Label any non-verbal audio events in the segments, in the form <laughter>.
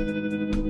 Thank you.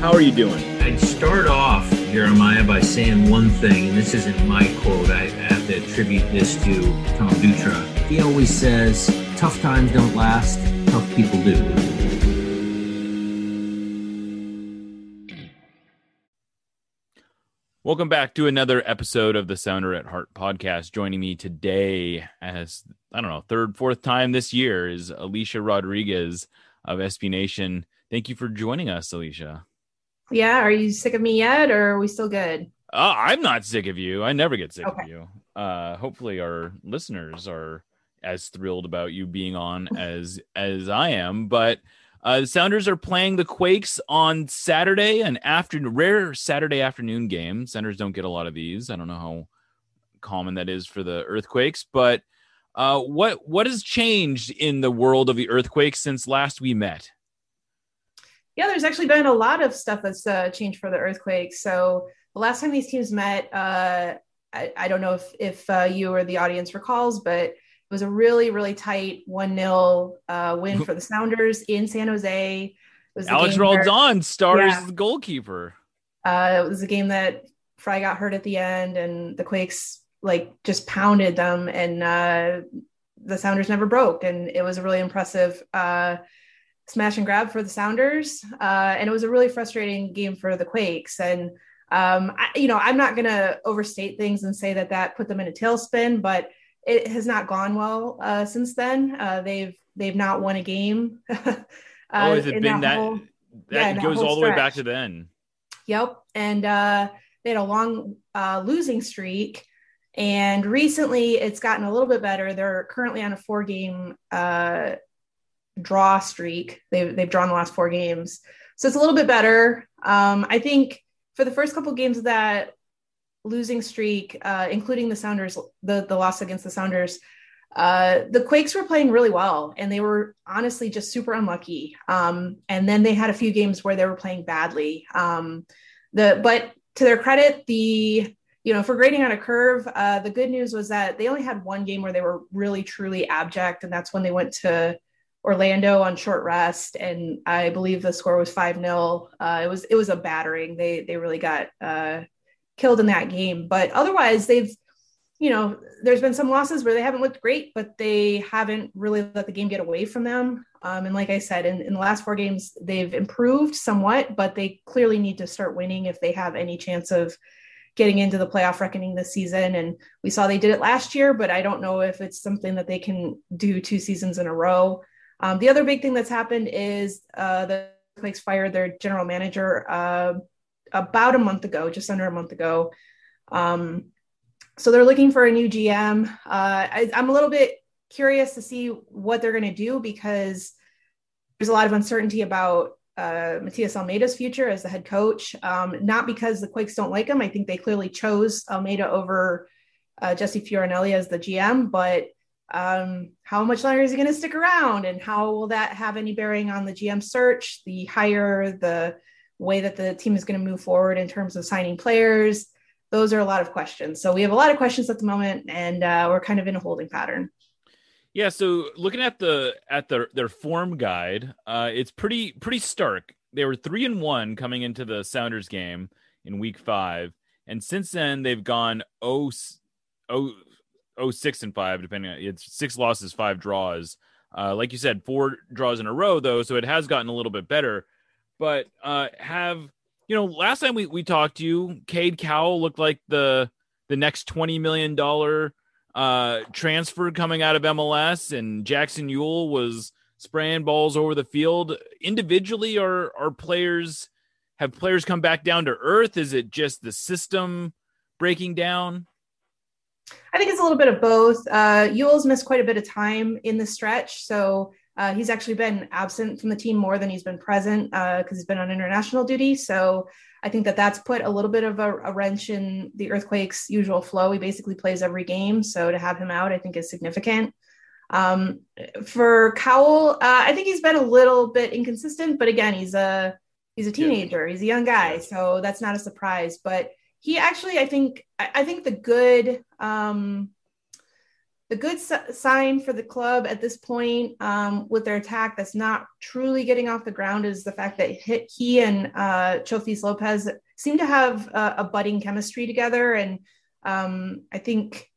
how are you doing? I'd start off, Jeremiah, by saying one thing, and this isn't my quote. I have to attribute this to Tom Dutra. He always says, tough times don't last, tough people do. Welcome back to another episode of the Sounder at Heart podcast. Joining me today, as I don't know, third, fourth time this year, is Alicia Rodriguez of SB Nation. Thank you for joining us, Alicia. Yeah. Are you sick of me yet, or are we still good? Uh, I'm not sick of you. I never get sick Okay. of you. Uh, hopefully, our listeners are as thrilled about you being on <laughs> as as I am. But uh, the Sounders are playing the Quakes on Saturday, an afternoon, rare Saturday afternoon game. Sounders don't get a lot of these. I don't know how common that is for the Earthquakes, but uh, what what has changed in the world of the Earthquakes since last we met? Yeah, there's actually been a lot of stuff that's uh, changed for the earthquake. So the last time these teams met, uh, I, I don't know if if uh, you or the audience recalls, but it was a really really tight one 0 uh, win for the Sounders in San Jose. It was the Alex Roldan stars Yeah. the goalkeeper. Uh, it was a game that Frei got hurt at the end, and the Quakes like just pounded them, and uh, the Sounders never broke, and it was a really impressive uh, smash and grab for the Sounders, uh, and it was a really frustrating game for the Quakes. And um, I, you know, I'm not going to overstate things and say that that put them in a tailspin, but it has not gone well uh, since then. Uh, they've they've not won a game. <laughs> uh, oh, has it been that? whole- that yeah, that goes whole all the way back to then. Yep. And uh, they had a long uh, losing streak. And recently it's gotten a little bit better. They're currently on a four game uh, draw streak. They've, they've drawn the last four games. So it's a little bit better. Um, I think for the first couple games of that losing streak, uh, including the Sounders, the, the loss against the Sounders, uh, the Quakes were playing really well and they were honestly just super unlucky. Um, and then they had a few games where they were playing badly. Um, the but to their credit, the you know for grading on a curve, uh, the good news was that they only had one game where they were really truly abject, and that's when they went to Orlando on short rest, and I believe the score was five 0 uh, It was it was a battering. They they really got uh, killed in that game, but otherwise they've you know, there's been some losses where they haven't looked great, but they haven't really let the game get away from them. Um, and like I said, in, in the last four games, they've improved somewhat, but they clearly need to start winning if they have any chance of getting into the playoff reckoning this season. And we saw they did it last year, but I don't know if it's something that they can do two seasons in a row. Um, the other big thing that's happened is uh, the Quakes fired their general manager uh, about a month ago, just under a month ago. Um, so they're looking for a new GM. Uh, I, I'm a little bit curious to see what they're going to do because there's a lot of uncertainty about uh, Matias Almeyda's future as the head coach. Um, not because the Quakes don't like him. I think they clearly chose Almeida over uh, Jesse Fioranelli as the GM, but um, how much longer is he going to stick around and how will that have any bearing on the GM search, the hire, the way that the team is going to move forward in terms of signing players? those are a lot of questions. So we have a lot of questions at the moment, and uh, we're kind of in a holding pattern. Yeah, so looking at the at the their form guide, uh, it's pretty pretty stark. They were three and one coming into the Sounders game in Week Five, and since then they've gone oh oh oh six and five, depending on it's six losses, five draws. Uh, like you said, four draws in a row though, so it has gotten a little bit better. But uh, have you know? Last time we we talked to you, Cade Cowell looked like the the next twenty million dollar uh transfer coming out of MLS and Jackson Yueill was spraying balls over the field individually are are players have players come back down to earth is it just the system breaking down I think it's a little bit of both. Uh, Yueill's missed quite a bit of time in the stretch, so Uh, he's actually been absent from the team more than he's been present because uh, he's been on international duty. So I think that that's put a little bit of a, a, wrench in the Earthquakes' usual flow. He basically plays every game, so to have him out, I think, is significant. Um, for Cowell, uh, I think he's been a little bit inconsistent, but again, he's a he's a teenager, he's a young guy, so that's not a surprise. But he actually, I think, I, think the good um, the good s- sign for the club at this point um, with their attack that's not truly getting off the ground is the fact that he, and uh, Chofis Lopez seem to have a, a budding chemistry together. And um, I think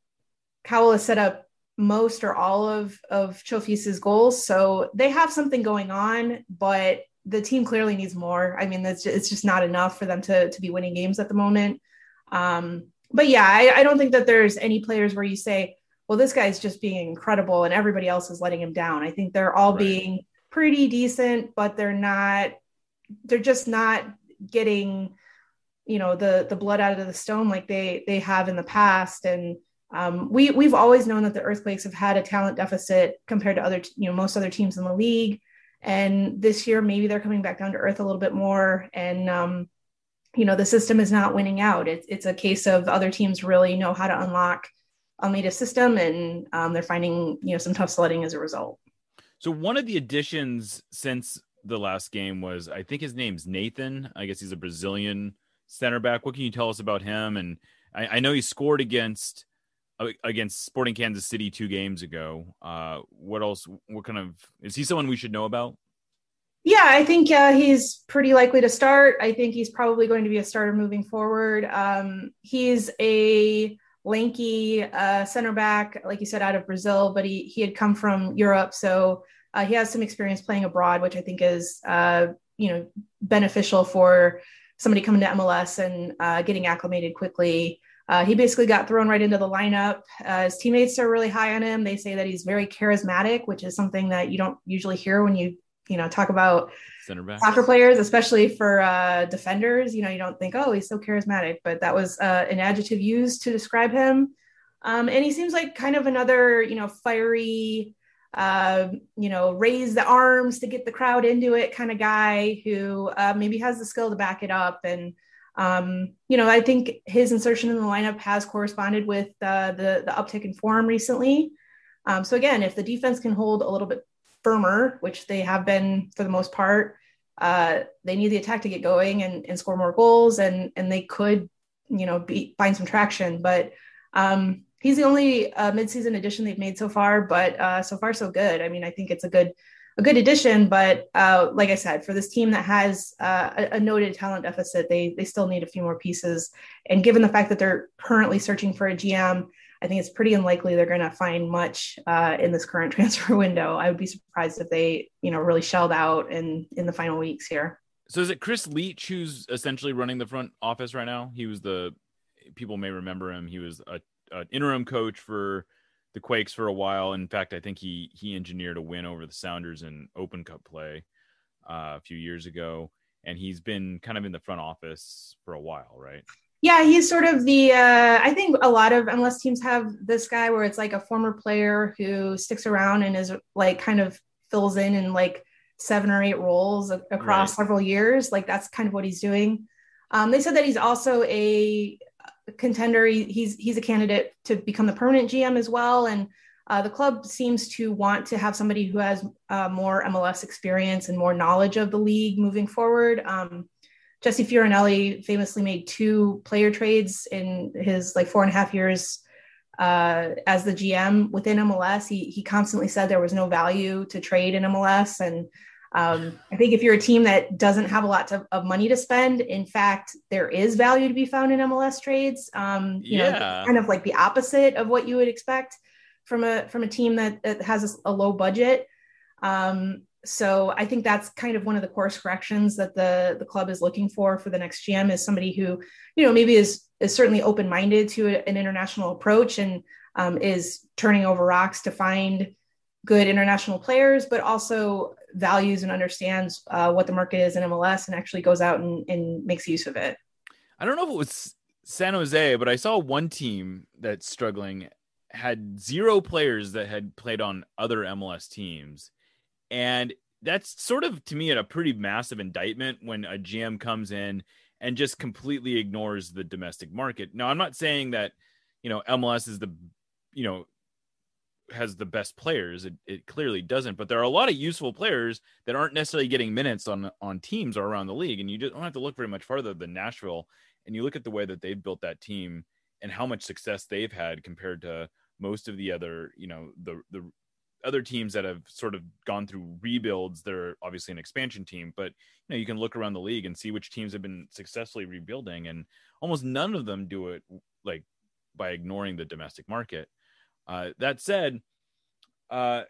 Cowell has set up most or all of, of Chofis's goals. So they have something going on, but the team clearly needs more. I mean, that's just, it's just not enough for them to, to be winning games at the moment. Um, but yeah, I, I don't think that there's any players where you say, well, this guy's just being incredible and everybody else is letting him down. I think they're all right. being pretty decent, but they're not, they're just not getting, you know, the the blood out of the stone like they they have in the past. And um, we we've always known that the Earthquakes have had a talent deficit compared to other, you know, most other teams in the league. And this year, maybe they're coming back down to earth a little bit more. And um, you know, the system is not winning out. It's it's a case of other teams really know how to unlock Almeyda's system, and um, they're finding you know some tough sledding as a result. So one of the additions since the last game was I think his name's Nathan. I guess he's a Brazilian center back. What can you tell us about him? And I, I know he scored against uh, against Sporting Kansas City two games ago. Uh, what else? What kind of is he someone we should know about? Yeah, I think uh, he's pretty likely to start. I think he's probably going to be a starter moving forward. Um, he's a lanky uh, center back, like you said, out of Brazil, but he he had come from Europe, so uh, he has some experience playing abroad, which I think is uh, you know beneficial for somebody coming to MLS and uh, getting acclimated quickly. Uh, he basically got thrown right into the lineup. His teammates are really high on him. They say that he's very charismatic, which is something that you don't usually hear when you you know talk about center back soccer players, especially for uh, defenders. You know, you don't think, oh, he's so charismatic, but that was uh, an adjective used to describe him. Um, and he seems like kind of another, you know, fiery, uh, you know, raise the arms to get the crowd into it kind of guy who uh, maybe has the skill to back it up. And um, you know, I think his insertion in the lineup has corresponded with uh, the the uptick in form recently. Um, so again, if the defense can hold a little bit firmer, which they have been for the most part. Uh, they need the attack to get going and, and score more goals, and and they could, you know, be, find some traction. But um, he's the only uh, midseason addition they've made so far. But uh, so far, so good. I mean, I think it's a good a good addition. But uh, like I said, for this team that has uh, a, a noted talent deficit, they they still need a few more pieces. And given the fact that they're currently searching for a GM I think it's pretty unlikely they're going to find much uh, in this current <laughs> transfer window. I would be surprised if they, you know, really shelled out in in the final weeks here. So is it Chris Leitch who's essentially running the front office right now? He was the people may remember him. He was a, an interim coach for the Quakes for a while. In fact, I think he he engineered a win over the Sounders in Open Cup play uh, a few years ago, and he's been kind of in the front office for a while, right? Yeah, he's sort of the. Uh, I think a lot of MLS teams have this guy where it's like a former player who sticks around and is like kind of fills in in like seven or eight roles across right. several years. Like that's kind of what he's doing. Um, they said that he's also a contender. He, he's he's a candidate to become the permanent GM as well, and uh, the club seems to want to have somebody who has uh, more MLS experience and more knowledge of the league moving forward. Um, Jesse Fioranelli famously made two player trades in his like four and a half years uh, as the GM within MLS. He he constantly said there was no value to trade in MLS, and um, I think if you're a team that doesn't have a lot to, of money to spend, in fact, there is value to be found in MLS trades. Um, you yeah. know, kind of like the opposite of what you would expect from a from a team that, that has a, a low budget. Um, so I think that's kind of one of the course corrections that the the club is looking for for the next GM is somebody who, you know, maybe is is certainly open minded to a, an international approach and um, is turning over rocks to find good international players, but also values and understands uh, what the market is in MLS and actually goes out and, and makes use of it. I don't know if it was San Jose, but I saw one team that's struggling had zero players that had played on other MLS teams and that's sort of to me a pretty massive indictment when a GM comes in and just completely ignores the domestic market. Now, I'm not saying that you know MLS is the you know has the best players. It, it clearly doesn't, but there are a lot of useful players that aren't necessarily getting minutes on on teams or around the league. And you just don't have to look very much farther than Nashville. And you look at the way that they've built that team and how much success they've had compared to most of the other, you know, the the other teams that have sort of gone through rebuilds. They're obviously an expansion team, but you know, you can look around the league and see which teams have been successfully rebuilding, and almost none of them do it like by ignoring the domestic market. Uh, that said, uh,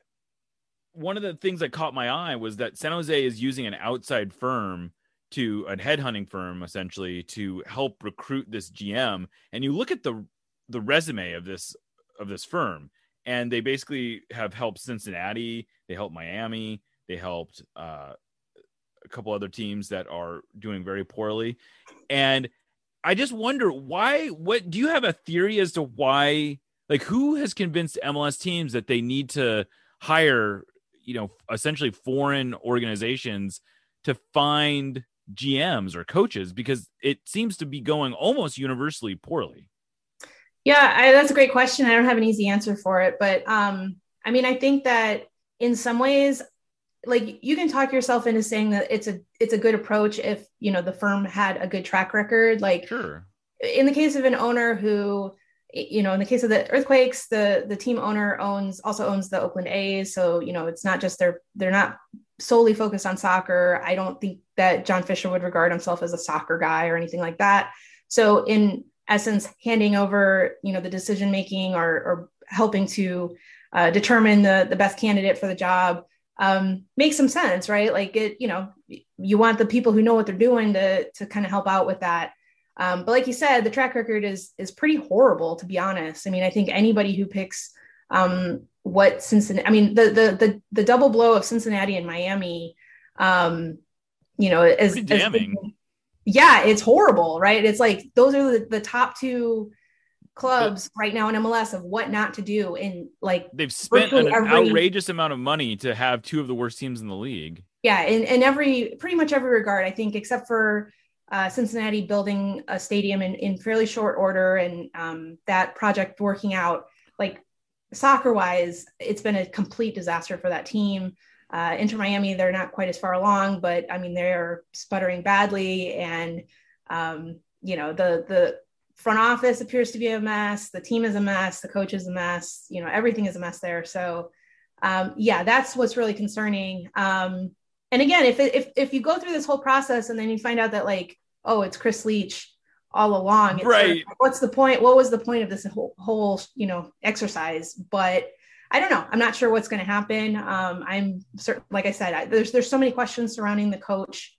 one of the things that caught my eye was that San Jose is using an outside firm to a headhunting firm essentially to help recruit this GM. And you look at the the resume of this of this firm, and they basically have helped Cincinnati, they helped Miami, they helped uh, a couple other teams that are doing very poorly, and I just wonder why. What do you have a theory as to why? Like, who has convinced MLS teams that they need to hire, you know, essentially foreign organizations to find GMs or coaches because it seems to be going almost universally poorly. Yeah, I, that's a great question. I don't have an easy answer for it, but um, I mean, I think that in some ways, like you can talk yourself into saying that it's a it's a good approach if you know the firm had a good track record. Like, sure, in the case of an owner who, you know, in the case of the earthquakes, the the team owner owns also owns the Oakland A's, so you know it's not just they're they're not solely focused on soccer. I don't think that John Fisher would regard himself as a soccer guy or anything like that. So in essence handing over you know the decision making or, or helping to uh, determine the the best candidate for the job um, makes some sense right? Like it you know you want the people who know what they're doing to to kind of help out with that. Um, but like you said the track record is is pretty horrible to be honest. I mean i think anybody who picks um, what cincinnati i mean the, the the the double blow of cincinnati and miami um, you know is, damning. As, yeah, it's horrible, right? It's like those are the, the top two clubs but, right now in MLS of what not to do. And like they've spent an every, outrageous amount of money to have two of the worst teams in the league. Yeah, in, in every pretty much every regard, I think, except for uh, Cincinnati building a stadium in, in fairly short order and um, that project working out. Like soccer wise, it's been a complete disaster for that team. Uh, Inter Miami, they're not quite as far along, but I mean they're sputtering badly, and um, you know the the front office appears to be a mess. The team is a mess. The coach is a mess. You know everything is a mess there. So um, yeah, that's what's really concerning. Um, and again, if if if you go through this whole process and then you find out that like oh it's Chris Leitch all along, right? Sort of, what's the point? What was the point of this whole whole you know exercise? But I don't know. I'm not sure what's going to happen. Um, I'm certain, like I said, I, there's there's so many questions surrounding the coach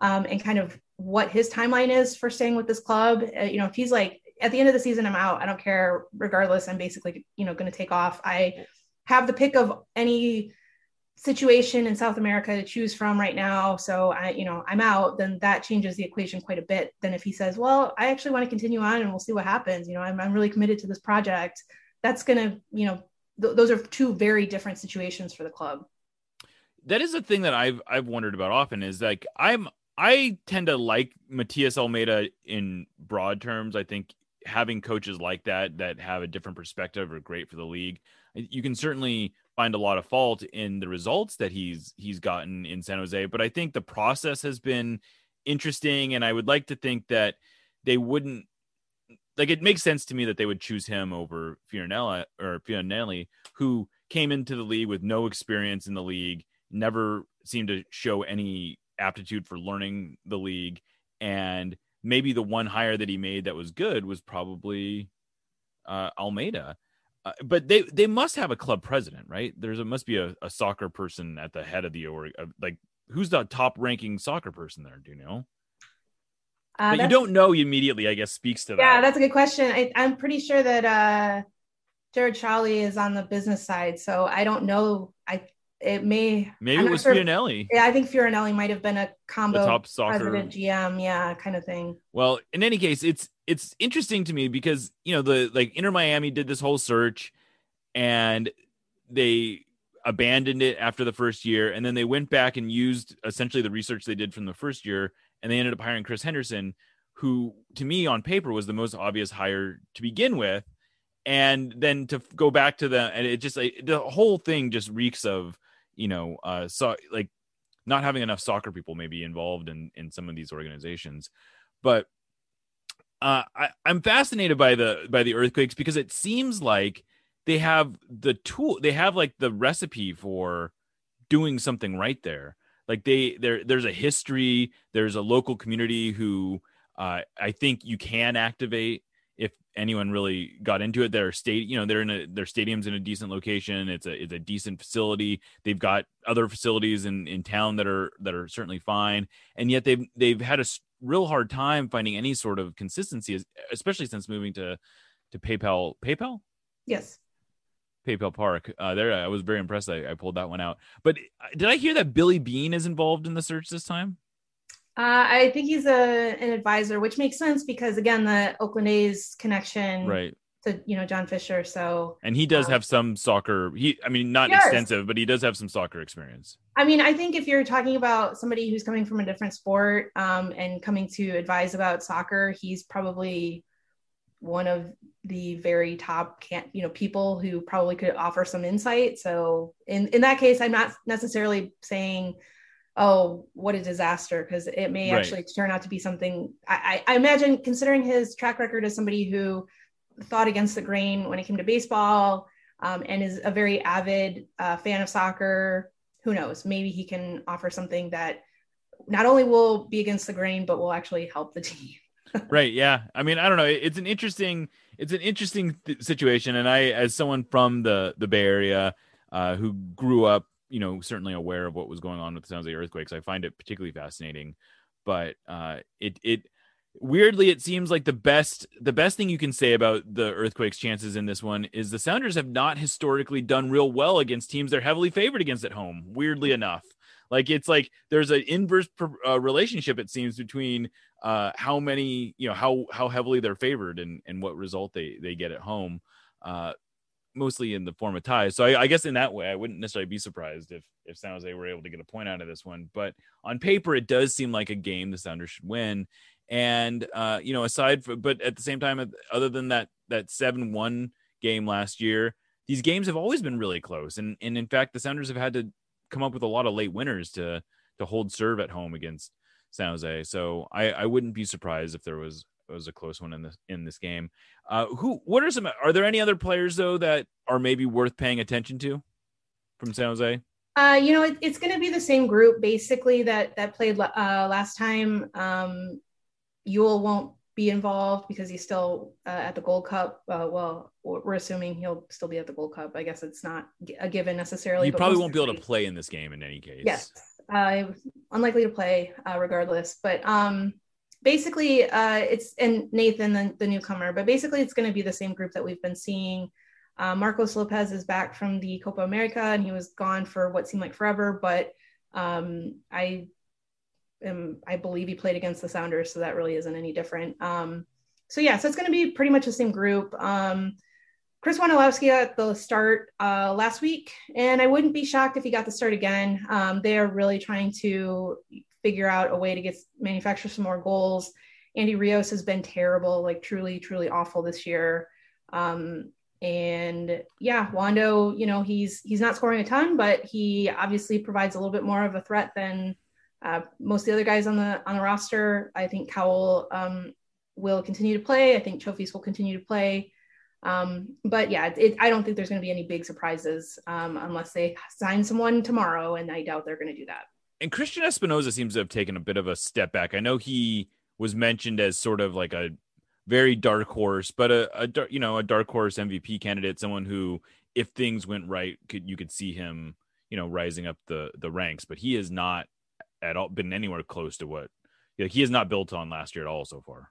um, and kind of what his timeline is for staying with this club. Uh, you know, if he's like at the end of the season, I'm out. I don't care. Regardless, I'm basically you know going to take off. I have the pick of any situation in South America to choose from right now. So I, you know, I'm out. Then that changes the equation quite a bit. Then if he says, well, I actually want to continue on and we'll see what happens. You know, I'm, I'm really committed to this project. That's going to, you know, th- those are two very different situations for the club. That is a thing that I've I've wondered about often is like I'm I tend to like Matias Almeyda in broad terms. I think having coaches like that that have a different perspective are great for the league. You can certainly find a lot of fault in the results that he's he's gotten in San Jose, but I think the process has been interesting and I would like to think that they wouldn't like it makes sense to me that they would choose him over Fioranelli or Fioranelli, who came into the league with no experience in the league, never seemed to show any aptitude for learning the league, and maybe the one hire that he made that was good was probably uh, Almeyda. Uh, but they they must have a club president, right? There's a must be a, a soccer person at the head of the org. Like, who's the top ranking soccer person there? Do you know? Uh, but you don't know immediately, I guess, speaks to that. Yeah, that's a good question. I, am pretty sure that uh, Jared Shawlee is on the business side, so I don't know. I it may maybe I'm it was sure Fioranelli. Yeah, I think Fioranelli might have been a combo the top soccer president GM, yeah, kind of thing. Well, in any case, it's it's interesting to me because you know the like Inter Miami did this whole search, and they abandoned it after the first year, and then they went back and used essentially the research they did from the first year, and they ended up hiring Chris Henderson, who to me on paper was the most obvious hire to begin with, and then to go back to the and it just like, the whole thing just reeks of you know uh so like not having enough soccer people maybe involved in in some of these organizations, but. Uh, I, I'm fascinated by the by the earthquakes because it seems like they have the tool they have like the recipe for doing something right there like they there there's a history there's a local community who uh, i think you can activate if anyone really got into it. Their state you know they're in a their stadiums in a decent location. It's a it's a decent facility. They've got other facilities in in town that are that are certainly fine. And yet they've they've had a real hard time finding any sort of consistency especially since moving to to paypal paypal? Yes PayPal Park. Uh, there, I was very impressed. I, I, pulled that one out. But uh, did I hear that Billy Beane is involved in the search this time? Uh, I think he's a an advisor, which makes sense because again, the Oakland A's connection, right? To you know John Fisher. So and he does um, have some soccer. He, I mean, not extensive, but he does have some soccer experience. I mean, I think if you're talking about somebody who's coming from a different sport um, and coming to advise about soccer, he's probably one of the very top can you know people who probably could offer some insight. So in in that case i'm not necessarily saying oh what a disaster because it may right. actually turn out to be something I, I imagine considering his track record as somebody who thought against the grain when it came to baseball um, and is a very avid uh, fan of soccer who knows? Maybe he can offer something that not only will be against the grain but will actually help the <laughs> team right yeah. I mean i don't know it's an interesting it's an interesting th- situation and i as someone from the the bay area uh, who grew up you know certainly aware of what was going on with the San Jose earthquakes i find it particularly fascinating. But uh it it weirdly it seems like the best the best thing you can say about the earthquakes chances in this one is the sounders have not historically done real well against teams they're heavily favored against at home weirdly enough. Like it's like there's an inverse uh, relationship it seems between uh, how many you know how how heavily they're favored and and what result they they get at home. Uh, mostly in the form of ties. So I, I, guess in that way, I wouldn't necessarily be surprised if if San Jose were able to get a point out of this one. But on paper, it does seem like a game the Sounders should win. And uh, you know, aside from, but at the same time, other than that that seven one game last year, these games have always been really close. And and in fact, the Sounders have had to come up with a lot of late winners to to hold serve at home against San Jose. So I, I wouldn't be surprised if there was was a close one in this in this game. Uh, who? What are some? Are there any other players though that are maybe worth paying attention to from San Jose? Uh, you know, it, it's going to be the same group basically that that played uh, last time. Um, Yueill won't be involved because he's still uh, at the Gold Cup. Uh, well, we're assuming he'll still be at the Gold Cup. I guess it's not a given necessarily. He probably won't be able to play in this game in any case. Yes, uh, unlikely to play uh, regardless. But um, basically, uh, it's and Nathan, the, the newcomer. But basically, it's going to be the same group that we've been seeing. Uh, Marcos Lopez is back from the Copa America, and he was gone for what seemed like forever. But um, I am, I believe he played against the Sounders, so that really isn't any different. Um, so yeah, so it's going to be pretty much the same group. Um, Chris Wondolowski at the start uh, last week, and I wouldn't be shocked if he got the start again. Um, they are really trying to figure out a way to get manufacture some more goals. Andy Rios has been terrible, like truly, truly awful this year. Um, and yeah, Wando, you know, he's he's not scoring a ton, but he obviously provides a little bit more of a threat than uh, most of the other guys on the on the roster. I think Cowell um, will continue to play. I think Chofis will continue to play. Um, but yeah, it, I don't think there's going to be any big surprises um, unless they sign someone tomorrow, and I doubt they're going to do that. And Cristian Espinoza seems to have taken a bit of a step back. I know he was mentioned as sort of like a very dark horse, but a, a you know a dark horse MVP candidate, someone who, if things went right, could you could see him you know rising up the the ranks. But he has not at all been anywhere close to what he has not built on last year at all so far.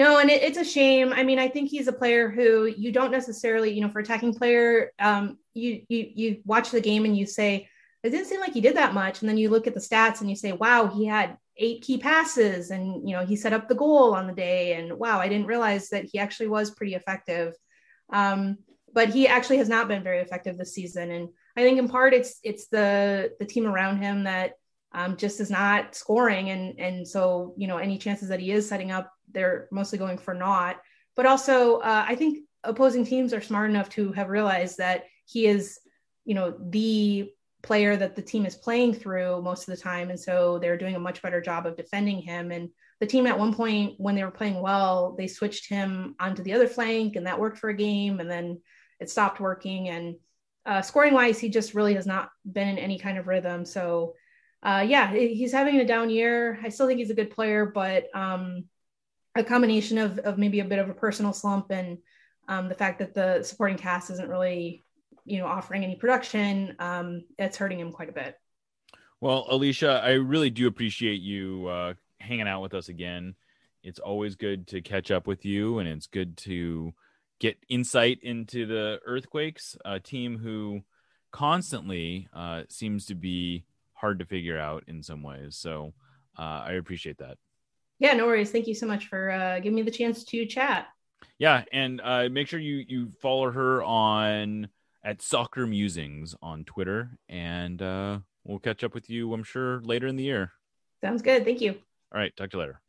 No, and it, it's a shame. I mean, I think he's a player who you don't necessarily, you know, for attacking player, um, you you you watch the game and you say it didn't seem like he did that much, and then you look at the stats and you say, wow, he had eight key passes, and you know he set up the goal on the day, and wow, I didn't realize that he actually was pretty effective. Um, but he actually has not been very effective this season, and I think in part it's it's the the team around him that um, just is not scoring, and and so you know any chances that he is setting up, they're mostly going for naught. But also, uh, I think opposing teams are smart enough to have realized that he is, you know, the player that the team is playing through most of the time, and so they're doing a much better job of defending him. And the team at one point, when they were playing well, they switched him onto the other flank, and that worked for a game, and then it stopped working. And uh, scoring wise, he just really has not been in any kind of rhythm. So uh, yeah, he's having a down year. I still think he's a good player, but um, a combination of, of maybe a bit of a personal slump and um, the fact that the supporting cast isn't really, you know, offering any production, um, it's hurting him quite a bit. Well, Alicia, I really do appreciate you uh, hanging out with us again. It's always good to catch up with you, and it's good to get insight into the Earthquakes, a team who constantly uh, seems to be hard to figure out in some ways. So uh, I appreciate that. Yeah, no worries. Thank you so much for uh, giving me the chance to chat. Yeah, and uh, make sure you you follow her on at Soccer Musings on Twitter, and uh, we'll catch up with you. I'm sure later in the year. Sounds good. Thank you. All right, talk to you later.